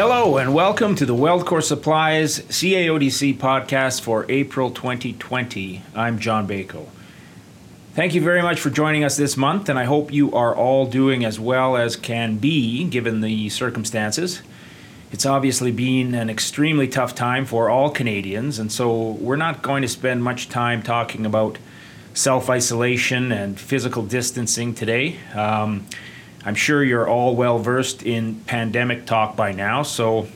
Hello and welcome to the Weldcor Supplies CAODC podcast for April 2020. I'm John Bako. Thank you very much for joining us this month, and I hope you are all doing as well as can be given the circumstances. It's obviously been an extremely tough time for all Canadians, and so we're not going to spend much time talking about self isolation and physical distancing today. Um, I'm sure you're all well versed in pandemic talk by now. So,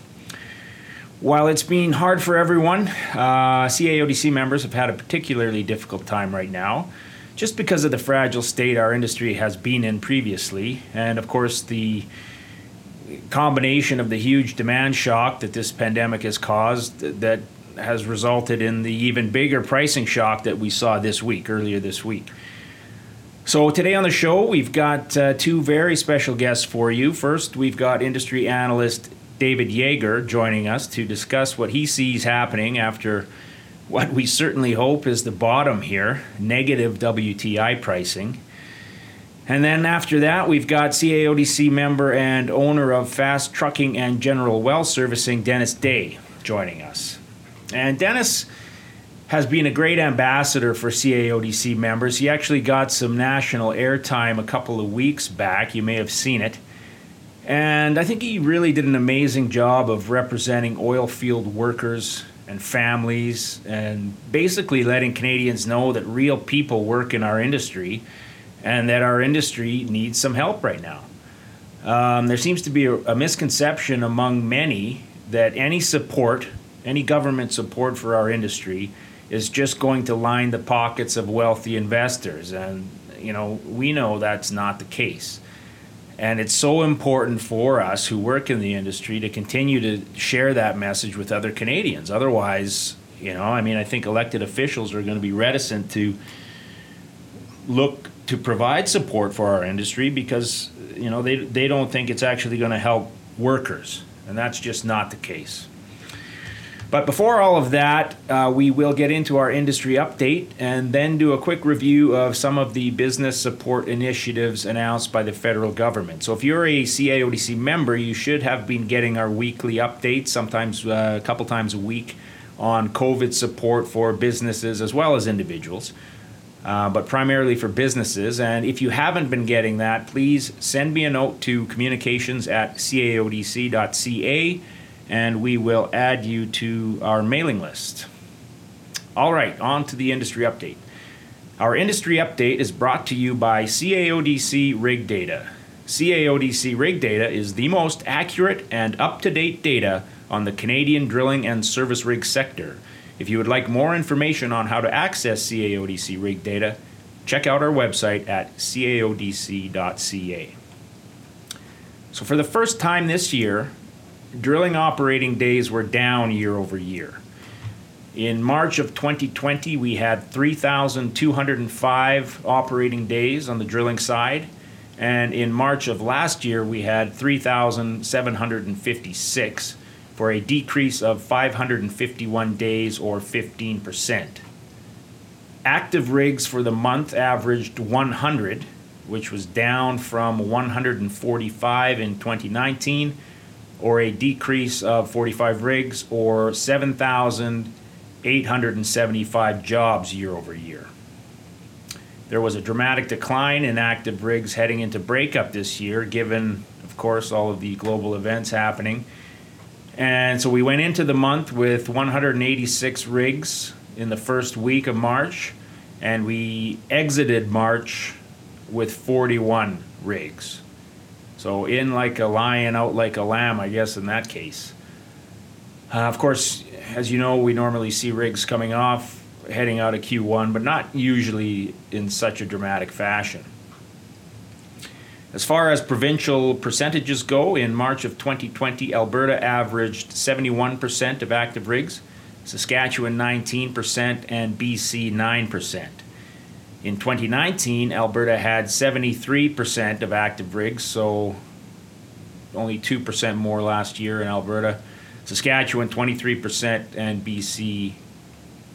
while it's been hard for everyone, uh, CAODC members have had a particularly difficult time right now, just because of the fragile state our industry has been in previously, and of course, the combination of the huge demand shock that this pandemic has caused that has resulted in the even bigger pricing shock that we saw this week, earlier this week. So, today on the show, we've got uh, two very special guests for you. First, we've got industry analyst David Yager joining us to discuss what he sees happening after what we certainly hope is the bottom here negative WTI pricing. And then after that, we've got CAODC member and owner of Fast Trucking and General Well Servicing, Dennis Day, joining us. And Dennis has been a great ambassador for CAODC members. He actually got some national airtime a couple of weeks back. You may have seen it. And I think he really did an amazing job of representing oil field workers and families and basically letting Canadians know that real people work in our industry and that our industry needs some help right now. Um, there seems to be a, a misconception among many that any support, any government support for our industry, is just going to line the pockets of wealthy investors. And, you know, we know that's not the case. And it's so important for us who work in the industry to continue to share that message with other Canadians. Otherwise, you know, I mean, I think elected officials are going to be reticent to look to provide support for our industry because, you know, they, they don't think it's actually going to help workers. And that's just not the case. But before all of that, uh, we will get into our industry update and then do a quick review of some of the business support initiatives announced by the federal government. So, if you're a CAODC member, you should have been getting our weekly updates, sometimes uh, a couple times a week, on COVID support for businesses as well as individuals. Uh, but primarily for businesses. And if you haven't been getting that, please send me a note to communications at caodc.ca and we will add you to our mailing list. All right, on to the industry update. Our industry update is brought to you by CAODC Rig Data. CAODC Rig Data is the most accurate and up to date data on the Canadian drilling and service rig sector. If you would like more information on how to access CAODC Rig Data, check out our website at caodc.ca. So, for the first time this year, drilling operating days were down year over year. In March of 2020, we had 3,205 operating days on the drilling side. And in March of last year, we had 3,756 for a decrease of 551 days or 15%. Active rigs for the month averaged 100, which was down from 145 in 2019 or a decrease of 45 rigs, or 7,875 jobs year over year. There was a dramatic decline in active rigs heading into breakup this year, given, of course, all of the global events happening. And so we went into the month with 186 rigs in the first week of March, and we exited March with 41 rigs. So in like a lion, out like a lamb, I guess, in that case. Uh, of course, as you know, we normally see rigs coming off, heading out of Q1, but not usually in such a dramatic fashion. As far as provincial percentages go, in March of 2020, Alberta averaged 71% of active rigs, Saskatchewan 19%, and BC 9%. In 2019, Alberta had 73% of active rigs, so only 2% more last year in Alberta. Saskatchewan 23% and BC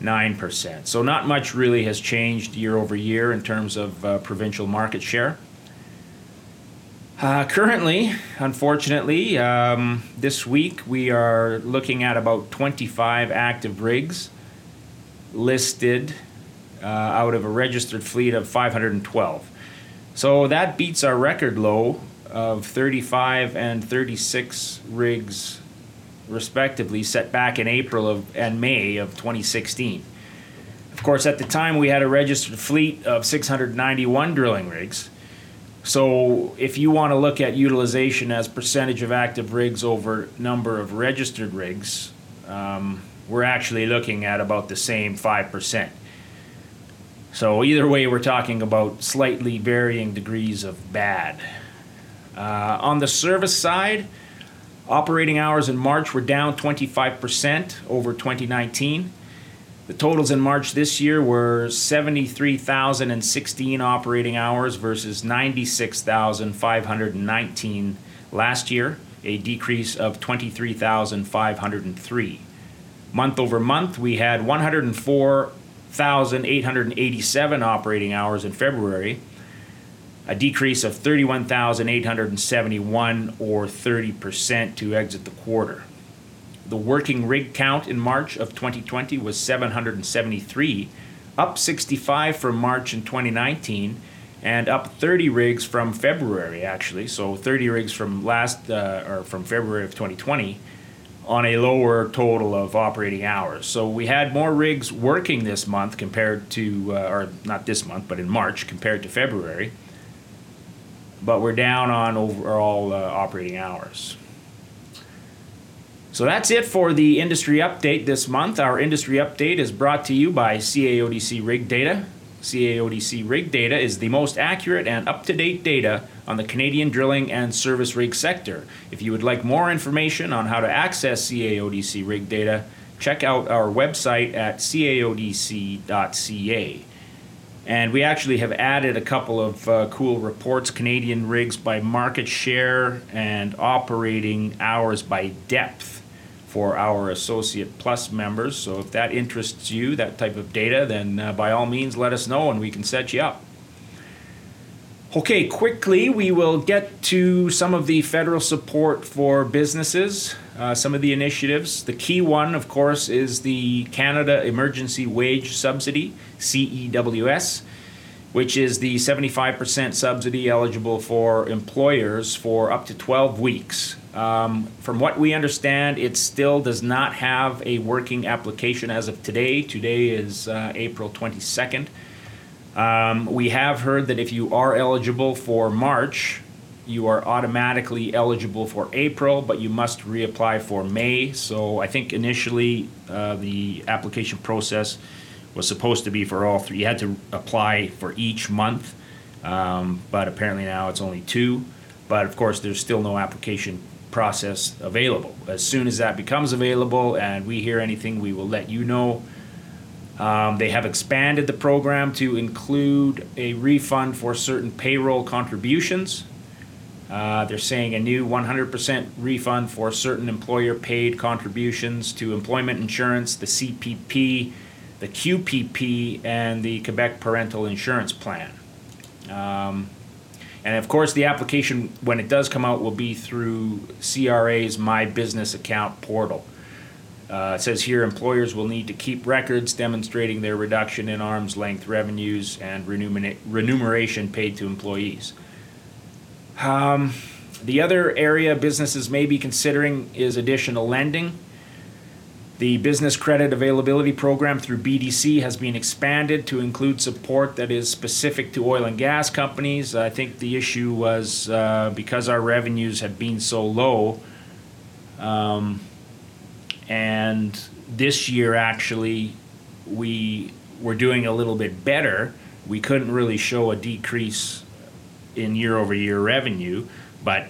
9%. So not much really has changed year over year in terms of uh, provincial market share. Uh, currently, unfortunately, um, this week we are looking at about 25 active rigs listed uh, out of a registered fleet of 512. So that beats our record low of 35 and 36 rigs, respectively, set back in April of, and May of 2016. Of course, at the time we had a registered fleet of 691 drilling rigs. So if you want to look at utilization as percentage of active rigs over number of registered rigs, um, we're actually looking at about the same 5%. So either way, we're talking about slightly varying degrees of bad. Uh, on the service side, operating hours in March were down 25% over 2019. The totals in March this year were 73,016 operating hours versus 96,519 last year, a decrease of 23,503. Month over month, we had 104,887 operating hours in February, a decrease of 31,871 or 30% to exit the quarter. The working rig count in March of 2020 was 773, up 65 from March in 2019, and up 30 rigs from February actually. So 30 rigs from last uh, or from February of 2020 on a lower total of operating hours. So we had more rigs working this month compared to, uh, or not this month, but in March compared to February. But we're down on overall uh, operating hours. So that's it for the industry update this month. Our industry update is brought to you by CAODC Rig Data. CAODC Rig Data is the most accurate and up to date data on the Canadian drilling and service rig sector. If you would like more information on how to access CAODC Rig Data, check out our website at caodc.ca. And we actually have added a couple of uh, cool reports Canadian rigs by market share and operating hours by depth for our Associate Plus members. So if that interests you, that type of data, then uh, by all means let us know and we can set you up. Okay, quickly, we will get to some of the federal support for businesses, uh, some of the initiatives. The key one, of course, is the Canada Emergency Wage Subsidy, CEWS, which is the 75% subsidy eligible for employers for up to 12 weeks. Um, from what we understand, it still does not have a working application as of today. Today is uh, April 22nd. Um, we have heard that if you are eligible for March, you are automatically eligible for April, but you must reapply for May. So I think initially uh, the application process was supposed to be for all three. You had to apply for each month, um, but apparently now it's only two. But of course, there's still no application process available. As soon as that becomes available and we hear anything, we will let you know. Um, they have expanded the program to include a refund for certain payroll contributions. Uh, they're saying a new 100% refund for certain employer paid contributions to employment insurance, the CPP, the QPP, and the Quebec Parental Insurance Plan. Um, and of course, the application, when it does come out, will be through CRA's My Business Account portal. Uh, it says here employers will need to keep records demonstrating their reduction in arm's length revenues and remuneration paid to employees. Um, the other area businesses may be considering is additional lending. The business credit availability program through BDC has been expanded to include support that is specific to oil and gas companies. I think the issue was uh, because our revenues had been so low, um, and this year actually we were doing a little bit better. We couldn't really show a decrease in year over year revenue, but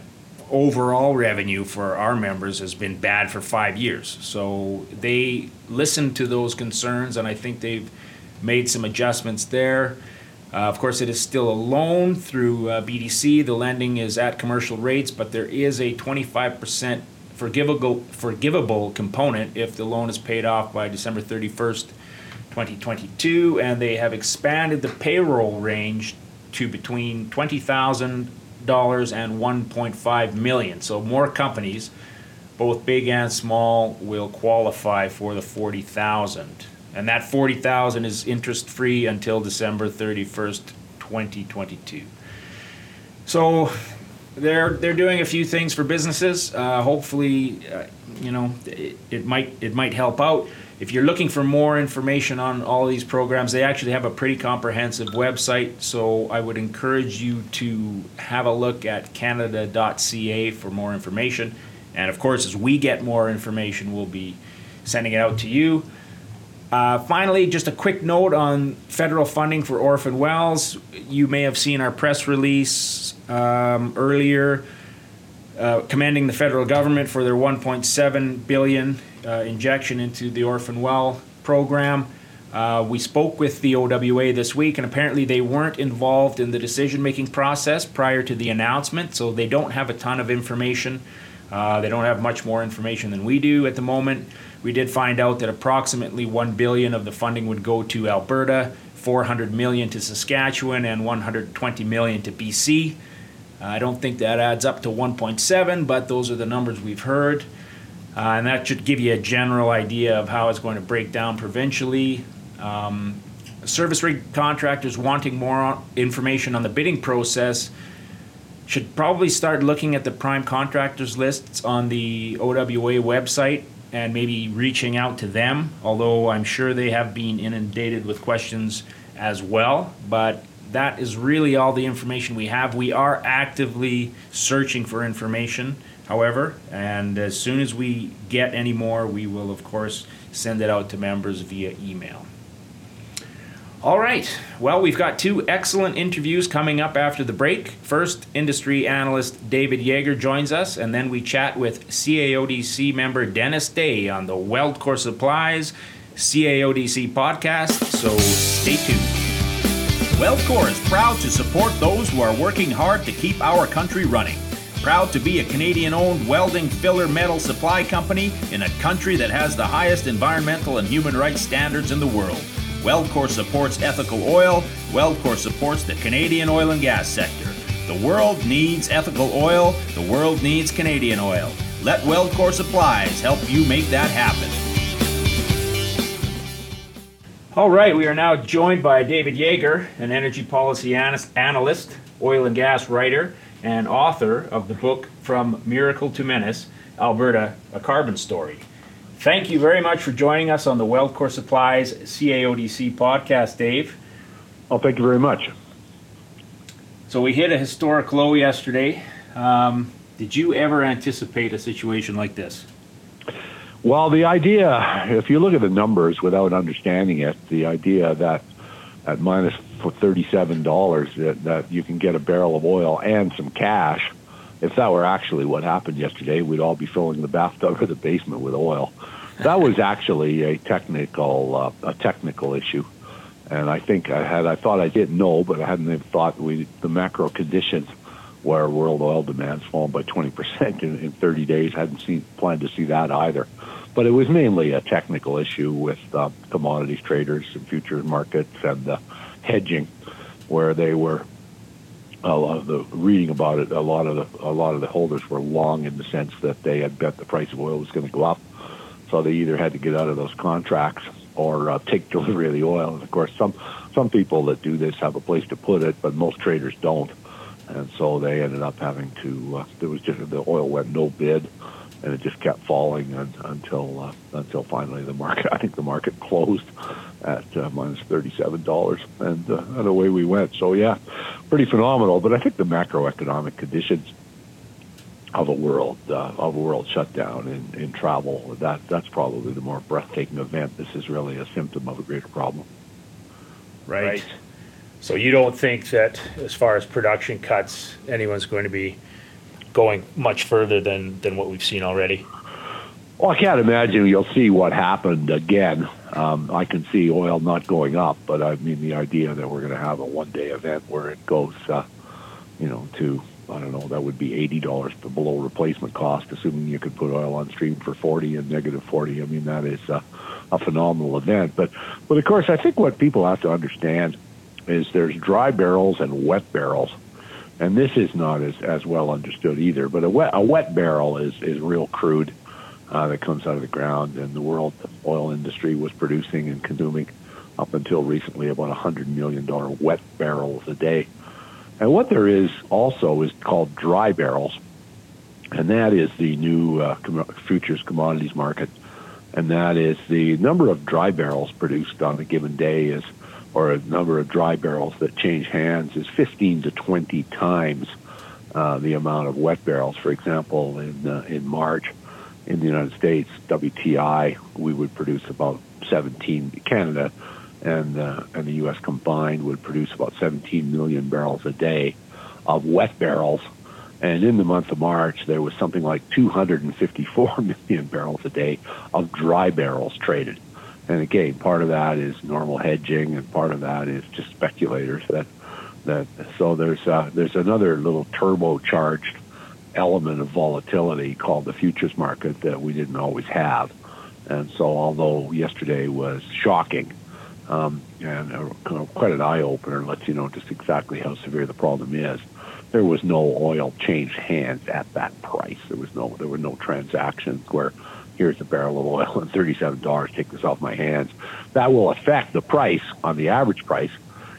overall revenue for our members has been bad for five years. So they listened to those concerns, and I think they've made some adjustments there. Uh, of course, it is still a loan through uh, BDC. The lending is at commercial rates, but there is a 25% forgivable, forgivable component if the loan is paid off by December 31st, 2022. And they have expanded the payroll range to between 20,000 dollars and 1.5 million. So more companies, both big and small, will qualify for the 40,000. And that 40,000 is interest free until December 31st, 2022. So they're they're doing a few things for businesses. Uh, hopefully, uh, you know, it, it, might it might help out. If you're looking for more information on all these programs, they actually have a pretty comprehensive website. So I would encourage you to have a look at Canada.ca for more information. And of course, as we get more information, we'll be sending it out to you. Uh, finally, just a quick note on federal funding for orphan wells. You may have seen our press release um, earlier, uh, commending the federal government for their 1.7 billion injection into the orphan well program. Uh, we spoke with the OWA this week, and apparently they weren't involved in the decision-making process prior to the announcement, so they don't have a ton of information. Uh, they don't have much more information than we do at the moment. We did find out that approximately 1 billion of the funding would go to Alberta, 400 million to Saskatchewan, and 120 million to BC. I don't think that adds up to 1.7, but those are the numbers we've heard. Uh, and that should give you a general idea of how it's going to break down provincially. Um, service rig contractors wanting more information on the bidding process should probably start looking at the prime contractors lists on the OWA website and maybe reaching out to them, although I'm sure they have been inundated with questions as well. But that is really all the information we have. We are actively searching for information, however, and as soon as we get any more, we will, of course, send it out to members via email. All right. Well, we've got two excellent interviews coming up after the break. First, industry analyst David Yager joins us, and then we chat with CAODC member Dennis Day on the Weldcor Supplies CAODC podcast. So stay tuned. Weldcor is proud to support those who are working hard to keep our country running. Proud to be a Canadian owned welding filler metal supply company in a country that has the highest environmental and human rights standards in the world. Weldcor supports ethical oil. Weldcor supports the Canadian oil and gas sector. The world needs ethical oil. The world needs Canadian oil. Let Weldcor Supplies help you make that happen. All right, we are now joined by David Yager, an energy policy analyst, oil and gas writer, and author of the book From Miracle to Menace Alberta, a Carbon Story. Thank you very much for joining us on the Weldcor Supplies CAODC podcast, Dave. Well, thank you very much. So we hit a historic low yesterday. Um, did you ever anticipate a situation like this? Well, the idea, if you look at the numbers without understanding it, the idea that at minus for thirty-seven dollars that, that you can get a barrel of oil and some cash. If that were actually what happened yesterday, we'd all be filling the bathtub or the basement with oil. That was actually a technical uh, a technical issue, and I think I had I thought I didn't know, but I hadn't even thought we the macro conditions where world oil demand's fallen by 20% in, in 30 days. Hadn't seen planned to see that either. But it was mainly a technical issue with uh, commodities traders and futures markets and uh, hedging, where they were a lot of the reading about it. A lot of the a lot of the holders were long in the sense that they had bet the price of oil was going to go up, so they either had to get out of those contracts or uh, take delivery of the oil. And of course, some some people that do this have a place to put it, but most traders don't and so they ended up having to. Uh, there was just the oil went no bid, and it just kept falling and, until uh, until finally the market. I think the market closed at uh, minus thirty-seven dollars, and, uh, and away we went. So yeah, pretty phenomenal. But I think the macroeconomic conditions of a world uh, of a world shutdown in, in travel that that's probably the more breathtaking event. This is really a symptom of a greater problem. Right. right. So you don't think that, as far as production cuts, anyone's going to be going much further than, than what we've seen already? Well, I can't imagine you'll see what happened again. Um, I can see oil not going up, but I mean the idea that we're going to have a one-day event where it goes, uh, you know, to I don't know, that would be eighty dollars below replacement cost, assuming you could put oil on stream for forty and negative forty. I mean that is uh, a phenomenal event. But, but of course, I think what people have to understand is there's dry barrels and wet barrels. and this is not as, as well understood either. But a wet a wet barrel is is real crude uh, that comes out of the ground, and the world oil industry was producing and consuming up until recently about 100 million dollar wet barrels a day. And what there is also is called dry barrels, and that is the new uh, futures commodities market, and that is the number of dry barrels produced on a given day is or a number of dry barrels that change hands is 15 to 20 times uh, the amount of wet barrels. For example, in uh, in March, in the United States, WTI we would produce about 17. Canada and uh, and the U.S. combined would produce about 17 million barrels a day of wet barrels. And in the month of March, there was something like 254 million barrels a day of dry barrels traded. And again, part of that is normal hedging, and part of that is just speculators. That that so there's uh, there's another little turbocharged element of volatility called the futures market that we didn't always have. And so, although yesterday was shocking um, and a, quite an eye opener, lets you know just exactly how severe the problem is. There was no oil changed hands at that price. There was no there were no transactions where here's a barrel of oil and $37, take this off my hands. That will affect the price on the average price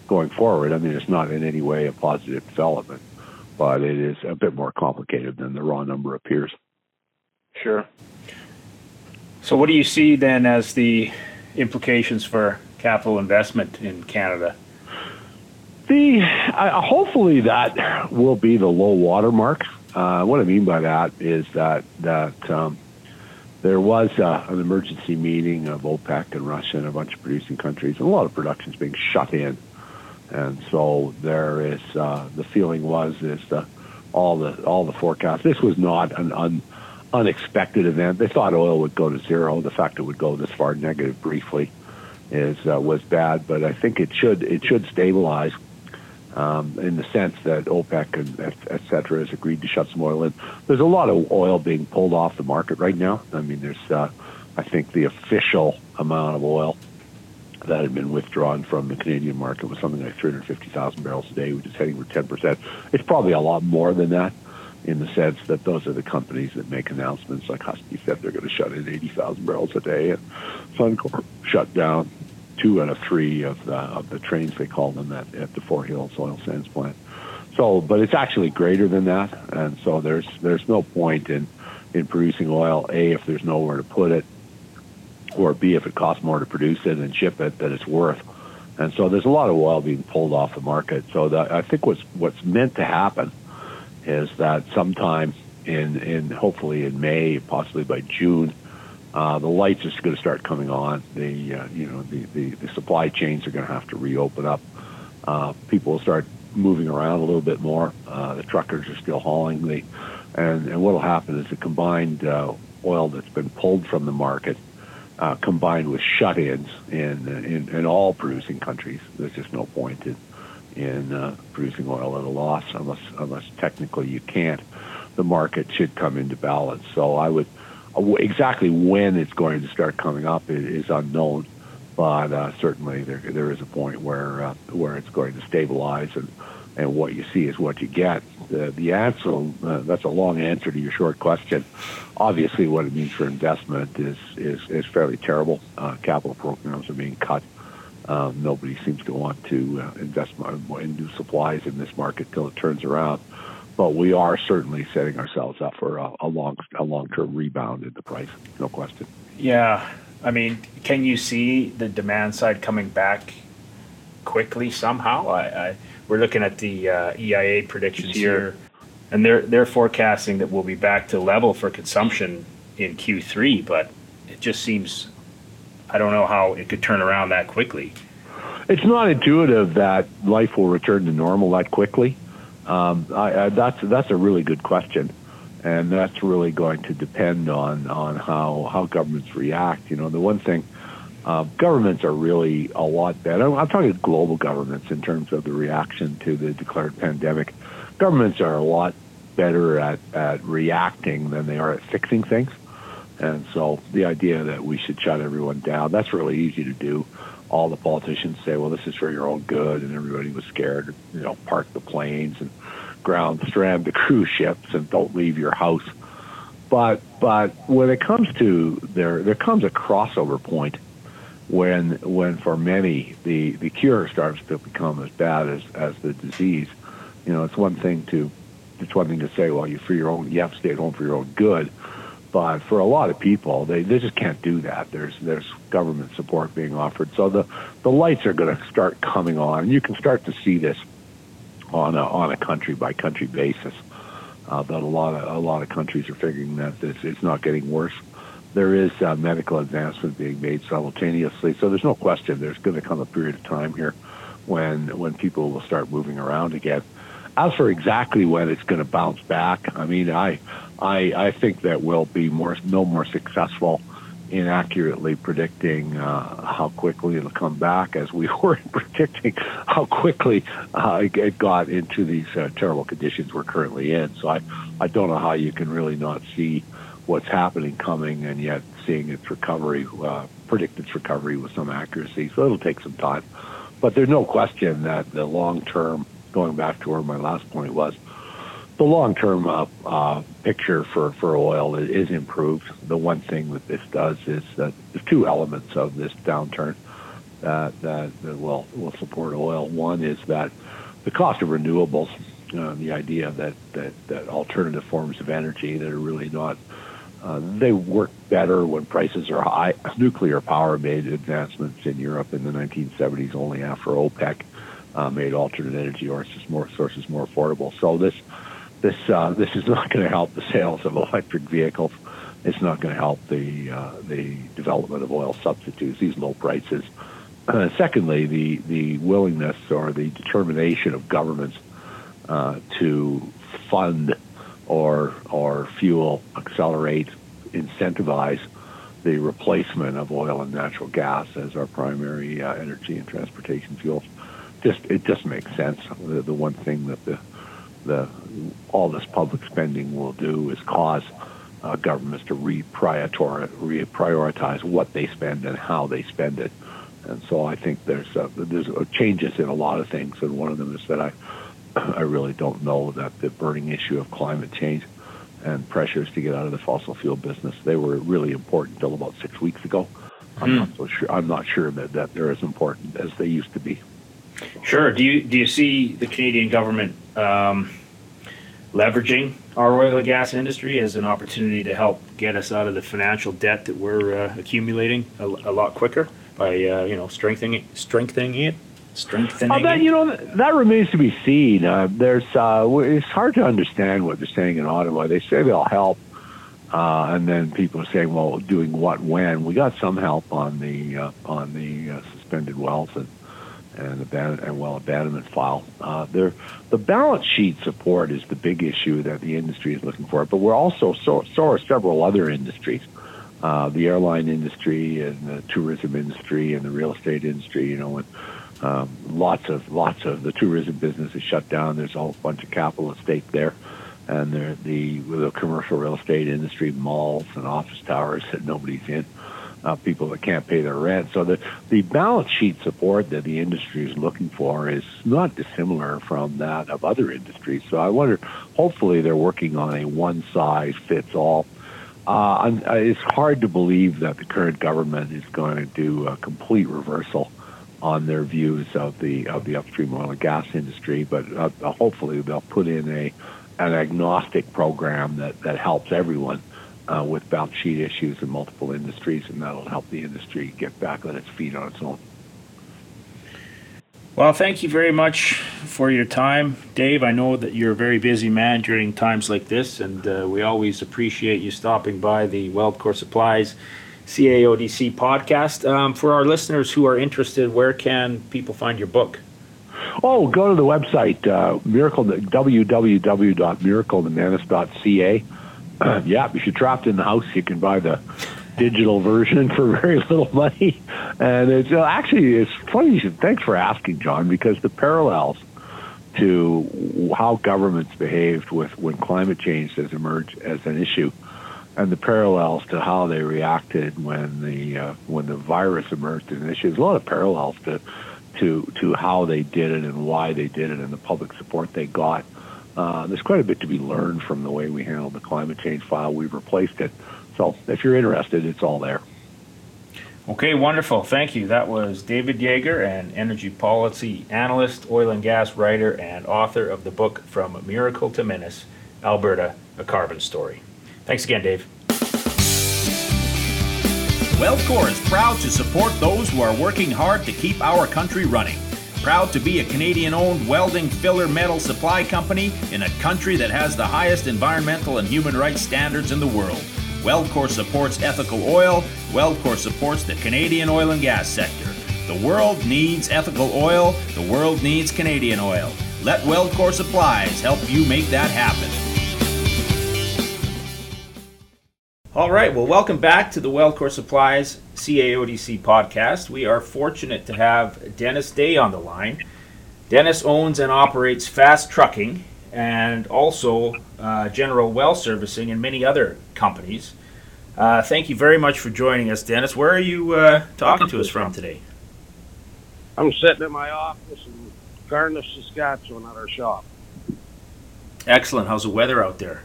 going forward. I mean, it's not in any way a positive development, but it is a bit more complicated than the raw number appears. Sure. So, what do you see then as the implications for capital investment in Canada? The uh, hopefully that will be the low water mark. Uh, what I mean by that is that that um, there was uh, an emergency meeting of OPEC and Russia and a bunch of producing countries, and a lot of production is being shut in. And so there is uh, the feeling was is the all the all the forecasts. This was not an un, unexpected event. They thought oil would go to zero. The fact it would go this far negative briefly is uh, was bad, but I think it should it should stabilize um, in the sense that OPEC and et, et cetera has agreed to shut some oil in. There's a lot of oil being pulled off the market right now. I mean, there's, uh, I think the official amount of oil that had been withdrawn from the Canadian market was something like 350,000 barrels a day, which is heading for 10%. It's probably a lot more than that in the sense that those are the companies that make announcements like Husky said they're going to shut in 80,000 barrels a day and Suncor shut down two out of three of the of the trains they call them at, at the Fort Hills oil sands plant. So, but it's actually greater than that, and so there's there's no point in in producing oil. A, if there's nowhere to put it, or B, if it costs more to produce it and ship it than it's worth. And so there's a lot of oil being pulled off the market. So the, I think what's what's meant to happen is that sometime in in hopefully in May, possibly by June, uh, the lights are going to start coming on. The uh, you know the, the, the supply chains are going to have to reopen up. Uh, people will start moving around a little bit more. Uh, the truckers are still hauling. The and and what will happen is the combined uh, oil that's been pulled from the market, uh, combined with shut-ins in, in in all producing countries. There's just no point in in uh, producing oil at a loss unless unless technically you can't. The market should come into balance. So I would Exactly when it's going to start coming up is, unknown, but uh, certainly there there is a point where uh, where it's going to stabilize, and and what you see is what you get. The, the answer uh, that's a long answer to your short question. Obviously, what it means for investment is is, is fairly terrible. Uh, capital programs are being cut. Um, nobody seems to want to uh, invest in new supplies in this market till it turns around but we are certainly setting ourselves up for a, a long a long term rebound in the price, no question. Yeah, I mean, can you see the demand side coming back quickly somehow? I, I we're looking at the uh, EIA predictions here, and they're they're forecasting that we'll be back to level for consumption in Q3, but it just seems I don't know how it could turn around that quickly. It's not intuitive that life will return to normal that quickly. Um, I, I, that's that's a really good question, and that's really going to depend on on how how governments react. You know, the one thing. Uh, governments are really a lot better. I'm, I'm talking global governments in terms of the reaction to the declared pandemic. Governments are a lot better at, at reacting than they are at fixing things. And so the idea that we should shut everyone down, that's really easy to do all the politicians say, well, this is for your own good, and everybody was scared, you know, park the planes and ground strand the cruise ships and don't leave your house. But but when it comes to there there comes a crossover point when when for many the the cure starts to become as bad as as the disease. You know, it's one thing to it's one thing to say, well, you for your own you have to stay at home for your own good. But for a lot of people, they, they just can't do that. There's there's government support being offered, so the the lights are going to start coming on. And you can start to see this on a on a country by country basis. Uh, that a lot of a lot of countries are figuring that this it's not getting worse. There is uh, medical advancement being made simultaneously, so there's no question there's going to come a period of time here when when people will start moving around again. As for exactly when it's going to bounce back, I mean, I I I think that we'll be more no more successful in accurately predicting uh, how quickly it'll come back as we were predicting how quickly uh, it got into these uh, terrible conditions we're currently in. So I, I don't know how you can really not see what's happening coming and yet seeing its recovery, uh, predict its recovery with some accuracy. So it'll take some time. But there's no question that the long term, going back to where my last point was, the long-term uh, uh, picture for, for oil is, improved. The one thing that this does is that there's two elements of this downturn that, that, that will, will support oil. One is that the cost of renewables, uh, the idea that, that, that alternative forms of energy that are really not, uh, they work better when prices are high. Nuclear power made advancements in Europe in the 1970s only after OPEC uh, made alternate energy sources more, sources more affordable. So this this uh, this is not going to help the sales of electric vehicles. It's not going to help the uh, the development of oil substitutes. These low prices. Uh, secondly, the the willingness or the determination of governments to fund or or fuel, accelerate, incentivize the replacement of oil and natural gas as our primary uh, energy and transportation fuels. Just it just makes sense. The, the one thing that the the all this public spending will do is cause uh, governments to reprioritize, what they spend and how they spend it. And so I think there's uh, there's changes in a lot of things, and one of them is that I I really don't know that the burning issue of climate change and pressures to get out of the fossil fuel business they were really important until about six weeks ago. I'm not so sure. I'm not sure that, that they're as important as they used to be. Sure. Do you do you see the Canadian government um, leveraging our oil and gas industry as an opportunity to help get us out of the financial debt that we're uh, accumulating a, a, lot quicker by uh, you know strengthening strengthening it? Strengthening oh, that. You know that remains to be seen. Uh, there's uh, it's hard to understand what they're saying in Ottawa. They say they'll help. Uh, and then people are saying, "Well, doing what when?" We got some help on the uh, on the uh, suspended wells and and, abandon, and well abandonment file. Uh, there, the balance sheet support is the big issue that the industry is looking for, but we're also so, so are several other industries. Uh, the airline industry and the tourism industry and the real estate industry, you know, and um, lots of lots of the tourism business is shut down. There's a whole bunch of capital at stake there, and the the commercial real estate industry, malls and office towers that nobody's in uh, people that can't pay their rent. So the the balance sheet support that the industry is looking for is not dissimilar from that of other industries. So I wonder, hopefully, they're working on a one size fits all. Uh, uh, it's hard to believe that the current government is going to do a complete reversal on their views of the of the upstream oil and gas industry, but uh, hopefully they'll put in a an agnostic program that, that helps everyone uh, with balance sheet issues in multiple industries, and that'll help the industry get back on its feet on its own. Well, thank you very much for your time, Dave. I know that you're a very busy man during times like this, and uh, we always appreciate you stopping by the Weldcor Supplies CAODC podcast. Um, for our listeners who are interested, where can people find your book? Oh, go to the website, uh, miracle, www.miraclethemenace.ca. yeah, if you're trapped in the house, you can buy the digital version for very little money. And it's uh, actually it's funny. Thanks for asking, John, because the parallels to how governments behaved with when climate change has emerged as an issue, and the parallels to how they reacted when the uh, when the virus emerged as an issue. There's a lot of parallels to to to how they did it and why they did it and the public support they got Uh, there's quite a bit to be learned from the way we handled the climate change file. We've replaced it. So if you're interested, it's all there. Okay, wonderful. Thank you. That was David Yager, an energy policy analyst, oil and gas writer, and author of the book From Miracle to Menace Alberta, a Carbon Story. Thanks again, Dave. Weldcor is proud to support those who are working hard to keep our country running. Proud to be a Canadian owned welding filler metal supply company in a country that has the highest environmental and human rights standards in the world. Weldcor supports ethical oil. Weldcor supports the Canadian oil and gas sector. The world needs ethical oil. The world needs Canadian oil. Let Weldcor Supplies help you make that happen. All right, well, welcome back to the Weldcor Supplies CAODC podcast. We are fortunate to have Dennis Day on the line. Dennis owns and operates Fast Trucking and also uh, General Well Servicing and many other companies. Uh, thank you very much for joining us, Dennis. Where are you uh, talking to us from today? I'm sitting in my office in Cardiff, Saskatchewan at our shop. Excellent. How's the weather out there?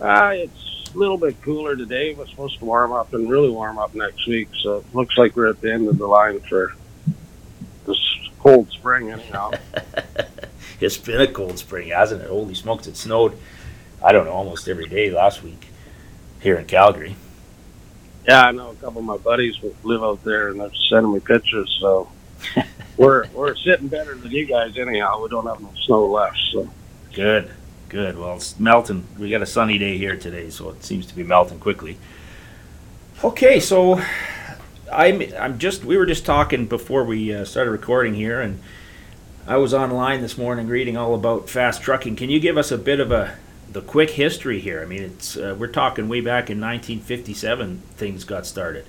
Uh, it's a little bit cooler today. We're supposed to warm up and really warm up next week. So it looks like we're at the end of the line for this cold spring, anyhow. it's been a cold spring, hasn't it? Holy smokes, it snowed, I don't know, almost every day last week here in Calgary. Yeah, I know a couple of my buddies live out there and they're sending me pictures. So we're we're sitting better than you guys anyhow. We don't have no snow left. So good. Good. Well, it's melting. We got a sunny day here today, so it seems to be melting quickly. Okay, so I'm I'm just we were just talking before we uh, started recording here, and I was online this morning reading all about fast trucking. Can you give us a bit of a the quick history here? I mean, it's uh, we're talking way back in 1957 things got started.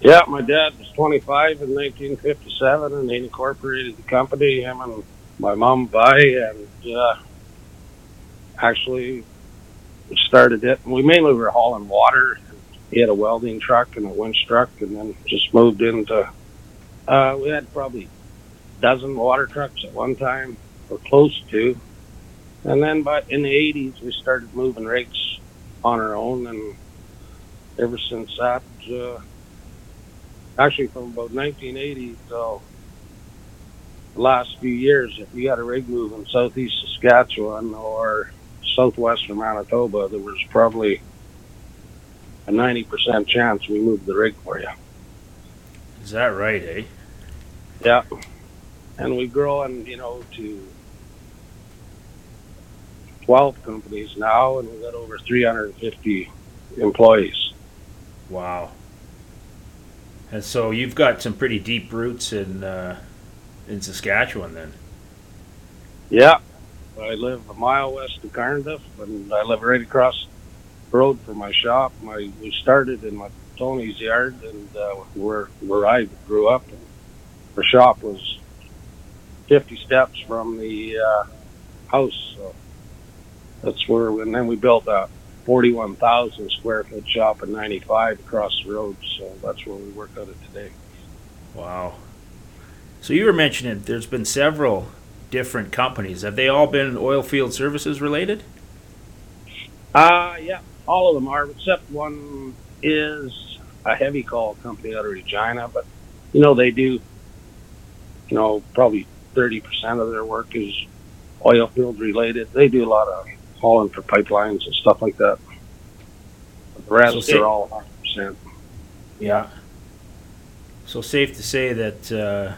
Yeah, my dad was 25 in 1957, and he incorporated the company. Him and my mom, Vi, and uh, actually started it. We mainly were hauling water. He had a welding truck and a winch truck, and then just moved into. Uh, we had probably a dozen water trucks at one time, or close to. And then, but in the '80s, we started moving rigs on our own, and ever since that, uh, actually from about 1980 till the last few years, if you got a rig moving southeast Saskatchewan or southwestern Manitoba, there was probably a 90% chance we moved the rig for you. Is that right, eh? Yeah. And we've grown, you know, to 12 companies now, and we've got over 350 employees. Wow. And so you've got some pretty deep roots in uh, in Saskatchewan, then. Yeah, I live a mile west of Cardiff, and I live right across the road from my shop. My we started in my Tony's yard, and uh, where where I grew up. And the shop was 50 steps from the uh, house, so that's where. And then we built a 41,000 square foot shop in 95 across the road, so that's where we work out of today. Wow. So you were mentioning there's been several different companies. Have they all been oil field services related? Uh, yeah, all of them are, except one is a heavy call company out of Regina, but you know, they do, you know, probably 30% of their work is oil field related. They do a lot of hauling for pipelines and stuff like that. But the rest, so they're all 100%. Yeah. So safe to say that uh,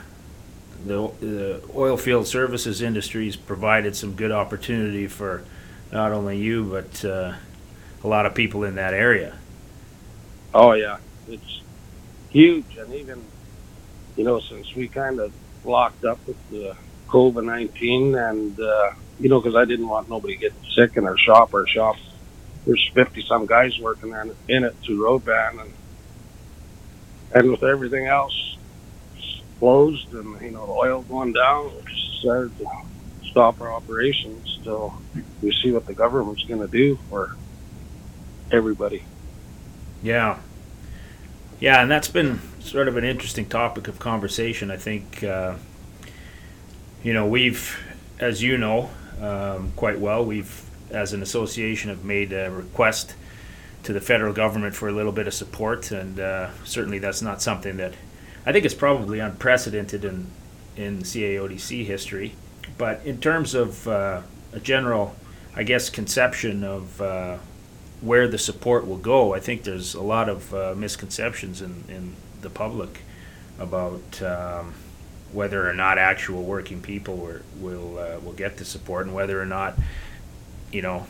the, the oil field services industries provided some good opportunity for not only you but uh, a lot of people in that area. Oh yeah, it's huge, and even you know since we kind of locked up with the COVID nineteen, and uh, you know because I didn't want nobody getting sick in our shop. Our shop, there's fifty some guys working there in it through road ban, and and with everything else closed and, you know, the oil going down, we decided to stop our operations till we see what the government's going to do for everybody. Yeah. Yeah, and that's been sort of an interesting topic of conversation. I think, uh, you know, we've, as you know, um, quite well. We've, as an association, have made a request to the federal government for a little bit of support, and uh, certainly that's not something that I think it's probably unprecedented in in CAODC history. But in terms of uh, a general, I guess, conception of uh, where the support will go, I think there's a lot of uh, misconceptions in, in the public about um, whether or not actual working people will will, uh, will get the support, and whether or not you know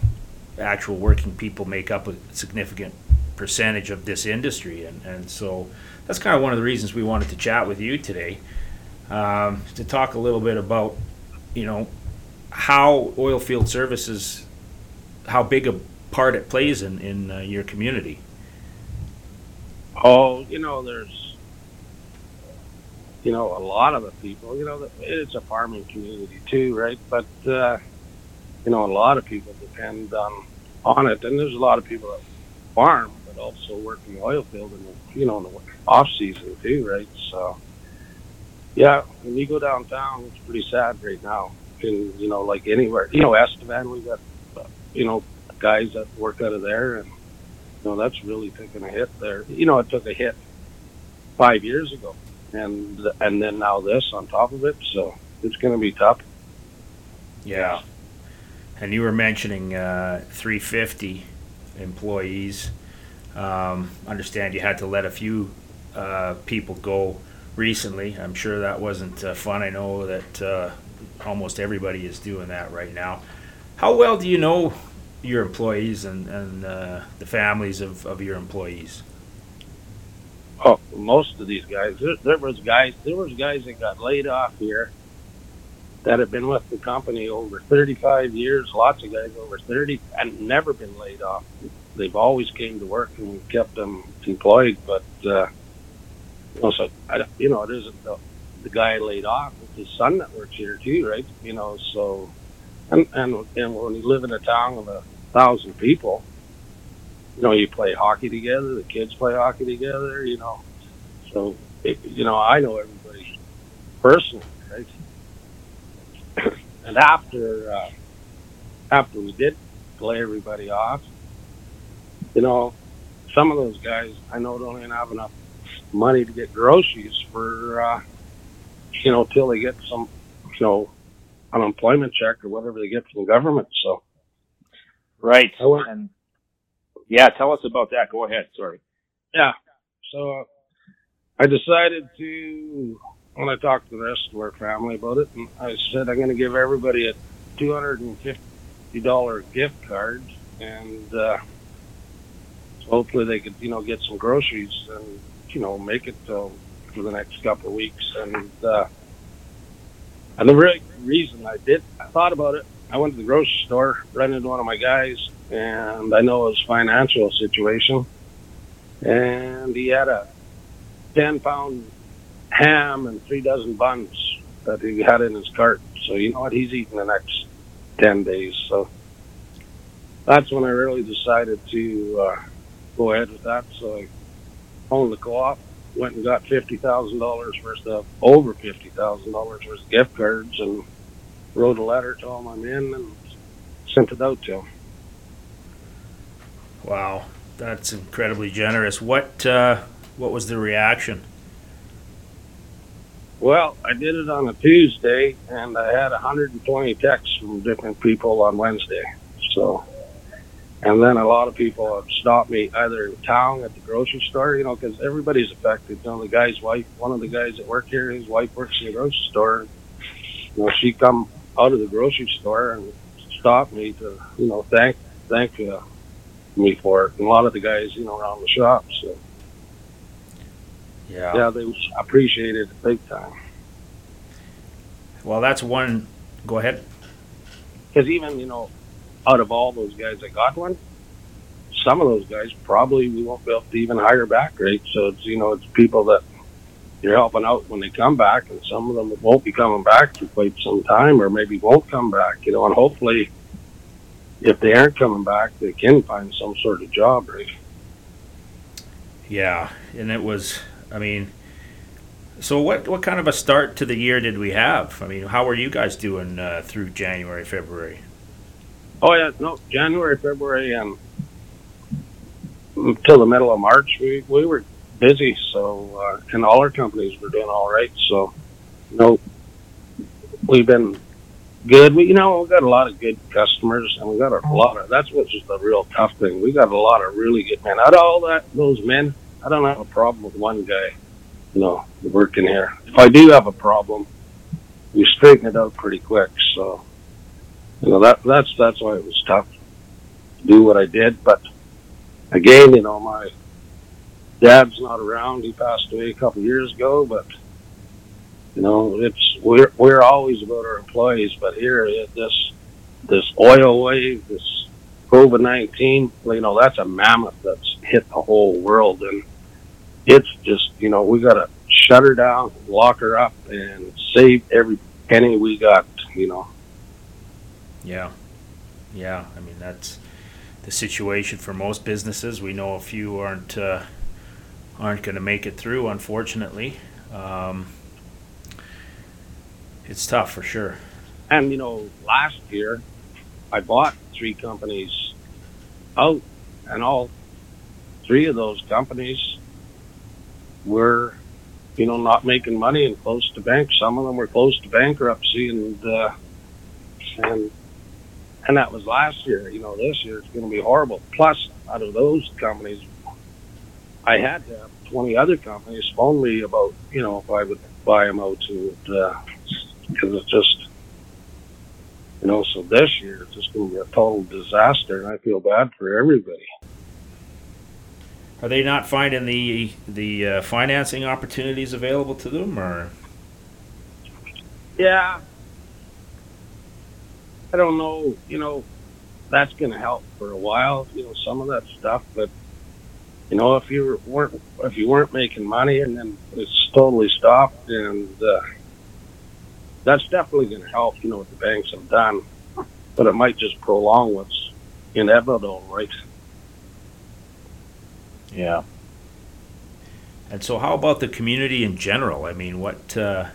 actual working people make up a significant percentage of this industry, and and so that's kind of one of the reasons we wanted to chat with you today um, to talk a little bit about you know how oil field services, how big a part it plays in in uh, your community. Oh, you know, there's, you know, a lot of the people, you know, it's a farming community too, right? But, uh, you know, a lot of people depend on, on it. And there's a lot of people that farm, but also work in the oil field the, you know, in the off season too, right? So, yeah, when you go downtown, it's pretty sad right now. And, you know, like anywhere, you know, Estevan, we got, you know, guys that work out of there and, you know, that's really taking a hit there. You know, it took a hit five years ago, and and then now this on top of it. So it's going to be tough. Yeah. And you were mentioning uh, 350 employees. Um, understand you had to let a few uh, people go recently. I'm sure that wasn't uh, fun. I know that uh, almost everybody is doing that right now. How well do you know your employees and, and uh, the families of, of your employees? Oh, most of these guys. There, there was guys. There was guys that got laid off here that have been with the company over 35 years. Lots of guys over 30 and never been laid off. They've always came to work and we've kept them employed. But uh, you know, I, you know, it isn't the, the guy laid off. It's his son that works here too, right? You know, so and and and when you live in a town with a thousand people. You know, you play hockey together. The kids play hockey together. You know, so it, you know I know everybody personally, right? and after uh, after we did play everybody off, you know, some of those guys I know don't even have enough money to get groceries for uh, you know till they get some you know unemployment check or whatever they get from the government. So Right. And yeah, tell us about that. Go ahead. Sorry. Yeah. So I decided to, when I talked to the rest of our family about it, and I said I'm going to give everybody a $250 gift card, and uh, hopefully they could, you know, get some groceries and, you know, make it uh, for the next couple of weeks. And uh, and the real reason I did, I thought about it I went to the grocery store, ran into one of my guys, and I know his financial situation. And he had a 10 pound ham and three dozen buns that he had in his cart. So, you know what? He's eating the next 10 days. So, that's when I really decided to uh, go ahead with that. So, I owned the co op, went and got $50,000 worth of over $50,000 worth of gift cards and wrote a letter to all my men and sent it out to them. Wow, that's incredibly generous. What uh, what was the reaction? Well, I did it on a Tuesday, and I had 120 texts from different people on Wednesday. So, and then a lot of people have stopped me either in town at the grocery store, you know, because everybody's affected. You know, the guy's wife, one of the guys that work here, his wife works in the grocery store. You know, she come out of the grocery store and stopped me to, you know, thank thank uh, me for it. And a lot of the guys, you know, around the shop. So yeah, yeah, they appreciated it big time. Well, that's one. Go ahead. Because even you know, out of all those guys that got one, some of those guys probably we won't be able to even hire back, right? So it's you know, it's people that you're helping out when they come back, and some of them won't be coming back for quite some time, or maybe won't come back. You know, and hopefully, if they aren't coming back, they can find some sort of job, right? Yeah, and it was. I mean, So what what kind of a start to the year did we have? I mean, how are you guys doing uh, through January, February? Oh yeah, no, January, February, and until the middle of March, we we were busy. So uh, and all our companies were doing all right. So you know, we've been good. We you know we got a lot of good customers, and we got a lot of that's what's just the real tough thing. We got a lot of really good men. Out of all that those men, I don't have a problem with one guy you know, working here. If I do have a problem, we straighten it out pretty quick. So, you know, that that's that's why it was tough to do what I did. But again, you know, my dad's not around. He passed away a couple years ago. But you know, it's we're we're always about our employees. But here, this this oil wave, this COVID nineteen, you know, that's a mammoth that's hit the whole world and it's just you know we got to shut her down, lock her up, and save every penny we got. You know. Yeah, yeah. I mean that's the situation for most businesses. We know a few aren't uh, aren't going to make it through, unfortunately. Um, it's tough for sure. And you know, last year I bought three companies out, and all three of those companies were, you know, not making money and close to bank. Some of them were close to bankruptcy, and uh, and and that was last year. You know, this year it's going to be horrible. Plus, out of those companies, I had to have 20 other companies phone me about, you know, if I would buy them out to, uh, because it's just, you know, so this year it's just going to be a total disaster, and I feel bad for everybody. Are they not finding the the uh, financing opportunities available to them, or? Yeah, I don't know. You know, that's going to help for a while. You know, some of that stuff, but you know, if you weren't if you weren't making money and then it's totally stopped, and uh, that's definitely going to help. You know, what the banks have done, but it might just prolong what's inevitable, right? Yeah. And so, how about the community in general? I mean, what uh,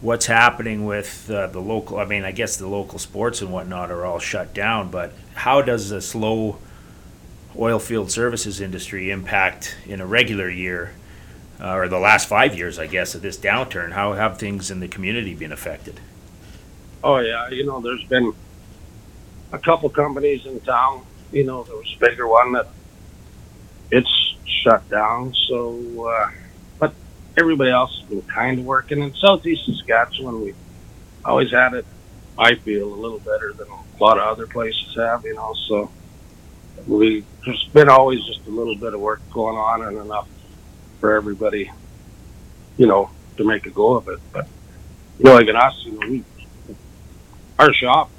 what's happening with uh, the local? I mean, I guess the local sports and whatnot are all shut down. But how does the slow oil field services industry impact in a regular year, uh, or the last five years, I guess, of this downturn? How have things in the community been affected? Oh yeah, you know, there's been a couple companies in town. You know, there was a bigger one that it's shut down. So, uh, everybody else has been kind of working. In southeast Saskatchewan, we always had it. I feel a little better than a lot of other places have, you know. So we there's been always just a little bit of work going on and enough for everybody, you know, to make a go of it. But you know, like in us, you know, we our shop,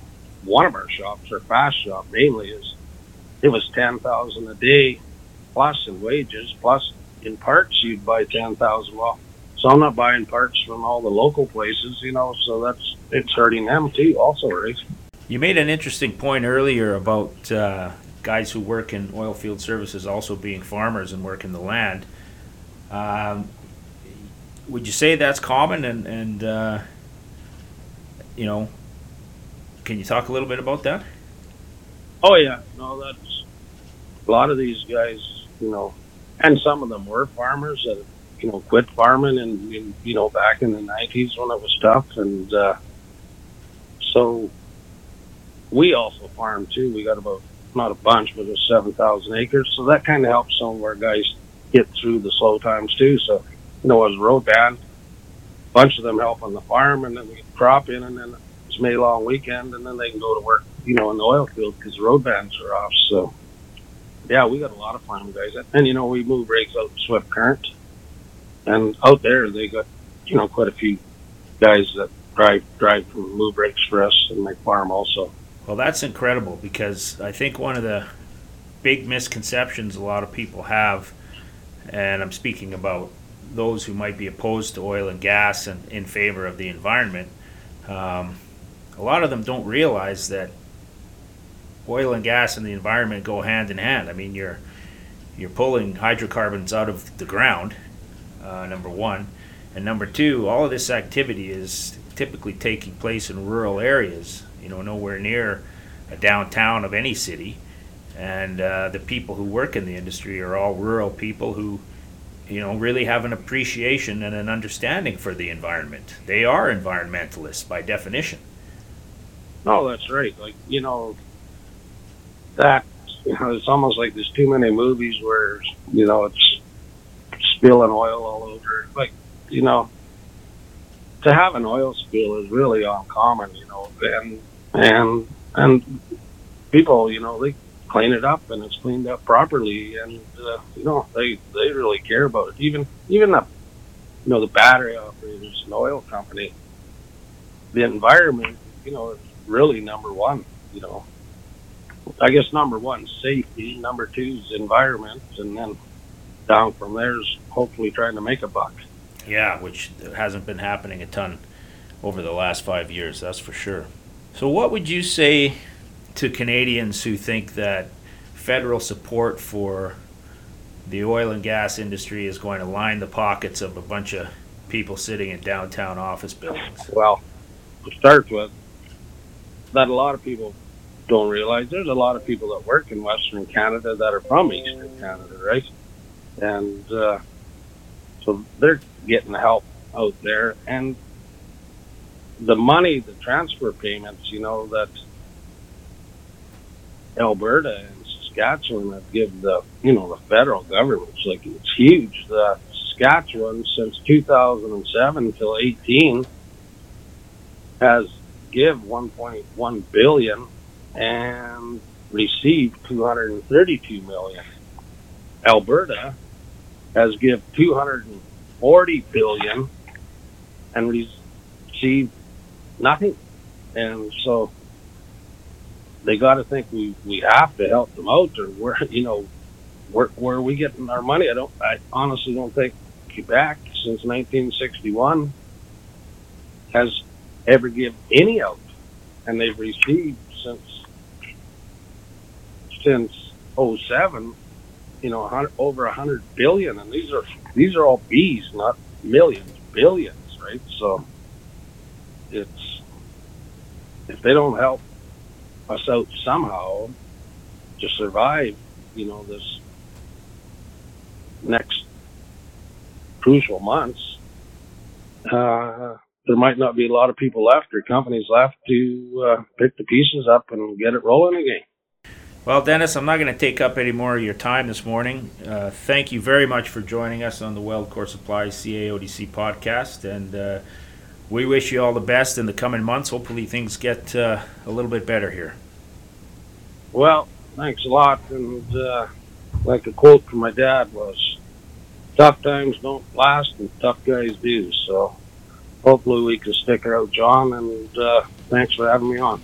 one of our shops, our fast shop mainly is it was ten thousand a day plus in wages, plus in parts you'd buy ten thousand. Well, so I'm not buying parts from all the local places, you know, so that's it's hurting them too, also, right? You made an interesting point earlier about uh, guys who work in oil field services also being farmers and working the land. Um, would you say that's common? And, and uh, you know, can you talk a little bit about that? Oh yeah, no, that's a lot of these guys you know, and some of them were farmers that, you know, quit farming and, you know, back in the 90s when it was tough. And, uh, so we also farm too. We got about, not a bunch, but just 7,000 acres. So that kind of helps some of our guys get through the slow times too. So, you know, as a road band, a bunch of them help on the farm and then we crop in and then it's May long weekend and then they can go to work, you know, in the oil field because road bans are off. So, yeah, we got a lot of farm guys, and you know we move rigs out Swift Current, and out there they got you know quite a few guys that drive drive from move rigs for us and my farm also. Well, that's incredible because I think one of the big misconceptions a lot of people have, and I'm speaking about those who might be opposed to oil and gas and in favor of the environment. Um, a lot of them don't realize that oil and gas and the environment go hand in hand. I mean, you're you're pulling hydrocarbons out of the ground, uh, number one. And number two, all of this activity is typically taking place in rural areas, you know, nowhere near a downtown of any city. And uh, the people who work in the industry are all rural people who, you know, really have an appreciation and an understanding for the environment. They are environmentalists by definition. No, that's right. Like, you know, that, you know, it's almost like there's too many movies where, you know, it's spilling oil all over. Like, you know, to have an oil spill is really uncommon, you know, and and and people, you know, they clean it up and it's cleaned up properly, and uh, you know, they they really care about it. Even even the you know the battery operators, an oil company, the environment, you know, is really number one. You know, I guess number one safety, number two is environment, and then down from there is hopefully trying to make a buck. Yeah, which hasn't been happening a ton over the last five years, that's for sure. So, what would you say to Canadians who think that federal support for the oil and gas industry is going to line the pockets of a bunch of people sitting in downtown office buildings? Well, to start with, that a lot of people don't realize there's a lot of people that work in Western Canada that are from Eastern Canada, right? And uh, so they're getting help out there. And the money, the transfer payments, you know, that Alberta and Saskatchewan have given the, you know, the federal government, it's like, it's huge. The Saskatchewan, since 2007 till 18, has give 1.1 billion and received 232 million. Alberta has given 240 billion and received nothing. And so they got to think we, we have to help them out or where, you know, where, where are we getting our money? I don't, I honestly don't think Quebec since 1961 has ever given any out and they've received since since 07 you know, 100, over a hundred billion, and these are these are all B's, not millions, billions, right? So it's if they don't help us out somehow to survive, you know, this next crucial months, uh, there might not be a lot of people left or companies left to uh, pick the pieces up and get it rolling again. Well, Dennis, I'm not going to take up any more of your time this morning. Uh, thank you very much for joining us on the Weldcor Supply CAODC podcast, and uh, we wish you all the best in the coming months. Hopefully, things get uh, a little bit better here. Well, thanks a lot, and uh, like a quote from my dad was, "Tough times don't last, and tough guys do." So, hopefully, we can stick it out, John. And uh, thanks for having me on.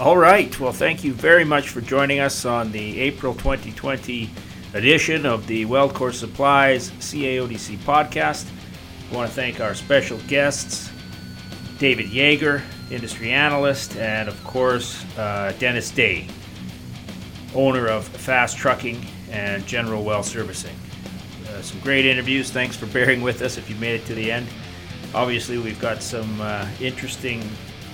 All right. Well, thank you very much for joining us on the April 2020 edition of the Weldcor Supplies CAODC podcast. I want to thank our special guests, David Yager, industry analyst, and of course, uh, Dennis Day, owner of Fast Trucking and General Well Servicing. Uh, some great interviews. Thanks for bearing with us if you made it to the end. Obviously, we've got some uh, interesting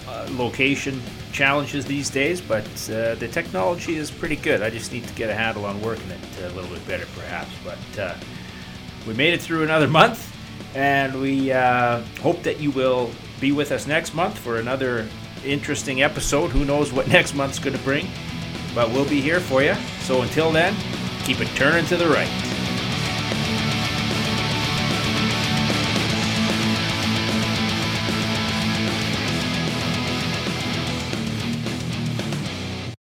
uh, location challenges these days, but uh, the technology is pretty good. I just need to get a handle on working it a little bit better, perhaps. But uh, we made it through another month, and we uh, hope that you will be with us next month for another interesting episode. Who knows what next month's going to bring, but we'll be here for you. So until then, keep it turning to the right.